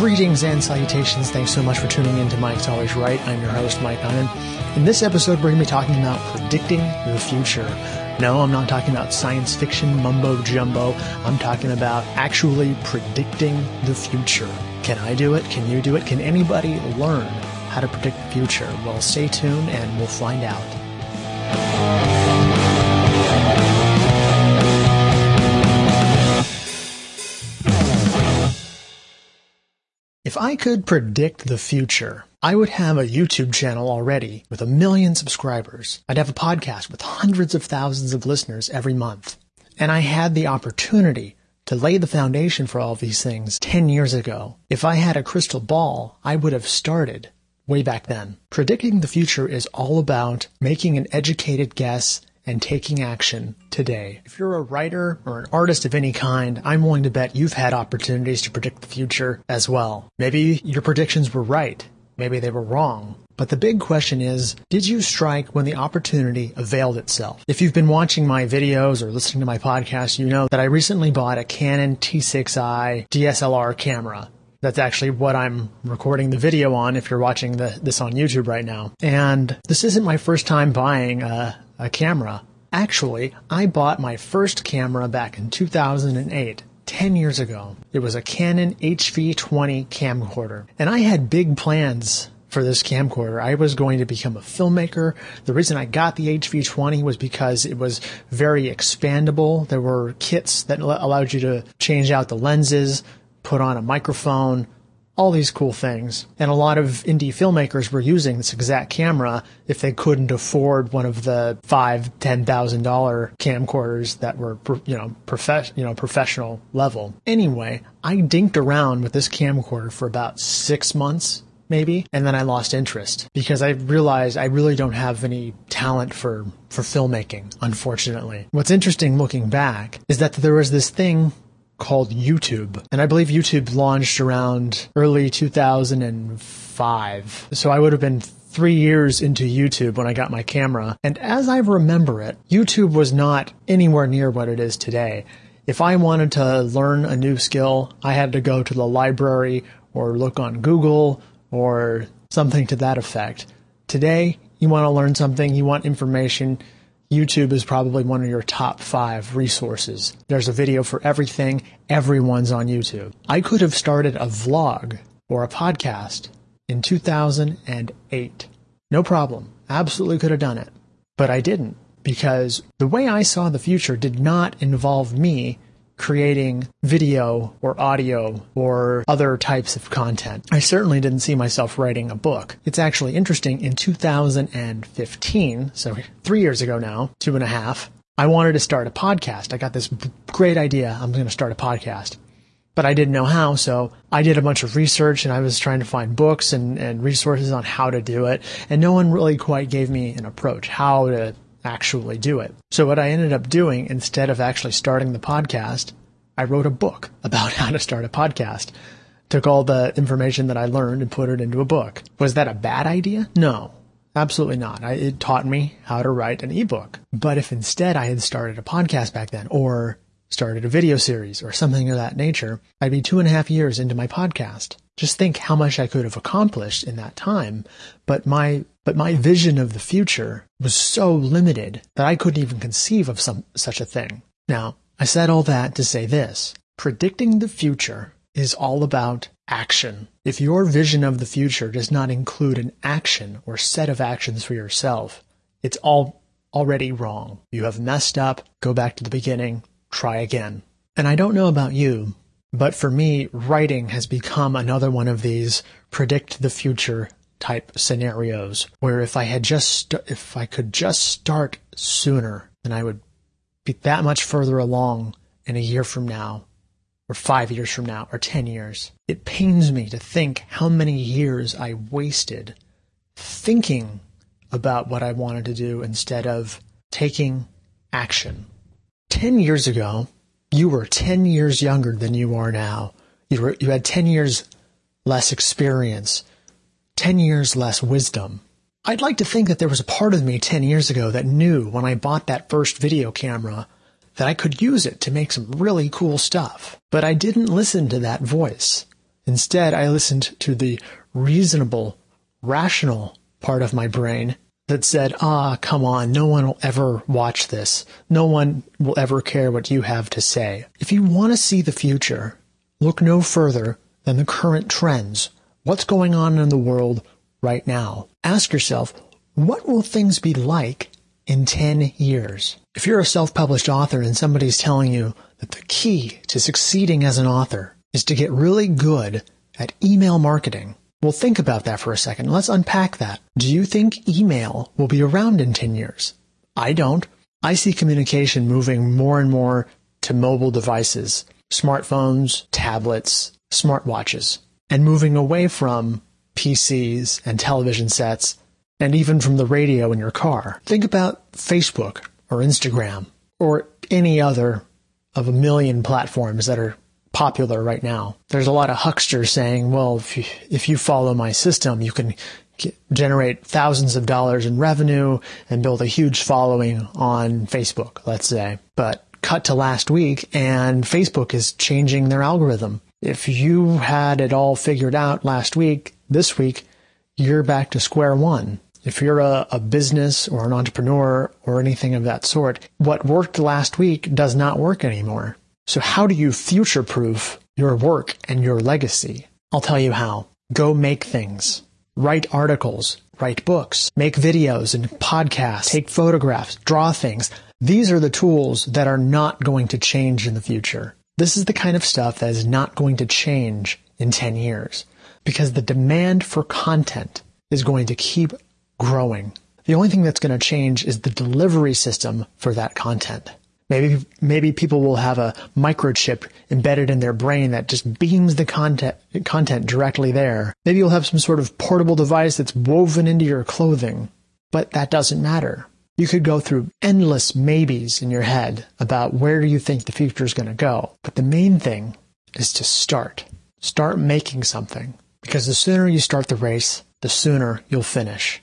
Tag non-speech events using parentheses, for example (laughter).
Greetings and salutations. Thanks so much for tuning in to Mike's Always Right. I'm your host, Mike Diamond. In this episode, we're going to be talking about predicting the future. No, I'm not talking about science fiction mumbo jumbo. I'm talking about actually predicting the future. Can I do it? Can you do it? Can anybody learn how to predict the future? Well, stay tuned and we'll find out. I could predict the future, I would have a YouTube channel already with a million subscribers. I'd have a podcast with hundreds of thousands of listeners every month. And I had the opportunity to lay the foundation for all these things 10 years ago. If I had a crystal ball, I would have started way back then. Predicting the future is all about making an educated guess and taking action today. If you're a writer or an artist of any kind, I'm willing to bet you've had opportunities to predict the future as well. Maybe your predictions were right. Maybe they were wrong. But the big question is, did you strike when the opportunity availed itself? If you've been watching my videos or listening to my podcast, you know that I recently bought a Canon T6i DSLR camera. That's actually what I'm recording the video on if you're watching the, this on YouTube right now. And this isn't my first time buying a, a camera. Actually, I bought my first camera back in 2008. 10 years ago. It was a Canon HV20 camcorder. And I had big plans for this camcorder. I was going to become a filmmaker. The reason I got the HV20 was because it was very expandable. There were kits that allowed you to change out the lenses, put on a microphone, all these cool things. And a lot of indie filmmakers were using this exact camera if they couldn't afford one of the five, ten thousand dollar camcorders that were, you know, prof- you know, professional level. Anyway, I dinked around with this camcorder for about six months maybe and then I lost interest because I realized I really don't have any talent for for filmmaking unfortunately. What's interesting looking back is that there was this thing called YouTube. And I believe YouTube launched around early 2005. So I would have been three years into YouTube when I got my camera. And as I remember it, YouTube was not anywhere near what it is today. If I wanted to learn a new skill, I had to go to the library or look on Google or something to that effect. Today, you want to learn something, you want information, YouTube is probably one of your top five resources. There's a video for everything. Everyone's on YouTube. I could have started a vlog or a podcast in 2008. No problem. Absolutely could have done it. But I didn't because the way I saw the future did not involve me creating video or audio or other types of content. I certainly didn't see myself writing a book. It's actually interesting. In 2015, so three years ago now, two and a half, I wanted to start a podcast. I got this great idea. I'm going to start a podcast. But I didn't know how, so I did a bunch of research and I was trying to find books and, and resources on how to do it. And no one really quite gave me an approach, how to actually do it. So what I ended up doing, instead of actually starting the podcast, I wrote a book (laughs) about how to start a podcast. Took all the information that I learned and put it into a book. Was that a bad idea? No. Absolutely not. I, it taught me how to write an ebook. But if instead I had started a podcast back then or started a video series or something of that nature, I'd be two and a half years into my podcast. Just think how much I could have accomplished in that time. But my but my vision of the future was so limited that I couldn't even conceive of some such a thing. Now, I said all that to say this. Predicting the future is all about action. If your vision of the future does not include an action or set of actions for yourself, it's all already wrong. You have messed up. Go back to the beginning. Try again. And I don't know about you, but for me, writing has become another one of these predict the future type scenarios where if I had just, if I could just start sooner, then I would be that much further along in a year from now, or five years from now, or 10 years. It pains me to think how many years I wasted thinking about what I wanted to do instead of taking action. 10 years ago, you were 10 years younger than you are now. You, were, you had 10 years less experience. 10 years less wisdom. I'd like to think that there was a part of me 10 years ago that knew when I bought that first video camera that I could use it to make some really cool stuff. But I didn't listen to that voice. Instead, I listened to the reasonable, rational part of my brain that said, ah, come on, no one will ever watch this. No one will ever care what you have to say. If you want to see the future, look no further than the current trends. What's going on in the world right now? Ask yourself, what will things be like in 10 years? If you're a self-published author and somebody's telling you that the key to succeeding as an author is to get really good at email marketing, well, think about that for a second. Let's unpack that. Do you think email will be around in 10 years? I don't. I see communication moving more and more to mobile devices, smartphones, tablets, smartwatches, and moving away from PCs and television sets, and even from the radio in your car. Think about Facebook or Instagram or any other of a million platforms that are popular right now. There's a lot of hucksters saying, well, if you, if you follow my system, you can get, generate thousands of dollars in revenue and build a huge following on Facebook, let's say. But cut to last week and Facebook is changing their algorithm. If you had it all figured out last week, this week, you're back to square one. If you're a, a, business or an entrepreneur or anything of that sort, what worked last week does not work anymore. So how do you future proof your work and your legacy? I'll tell you how. Go make things. Write articles, write books, make videos and podcasts, take photographs, draw things. These are the tools that are not going to change in the future. This is the kind of stuff that is not going to change in 10 years because the demand for content is going to keep growing. The only thing that's going to change is the delivery system for that content. Maybe, maybe people will have a microchip embedded in their brain that just beams the content, content directly there. Maybe you'll have some sort of portable device that's woven into your clothing. But that doesn't matter. You could go through endless maybes in your head about where you think the future is going to go. But the main thing is to start. Start making something. Because the sooner you start the race, the sooner you'll finish.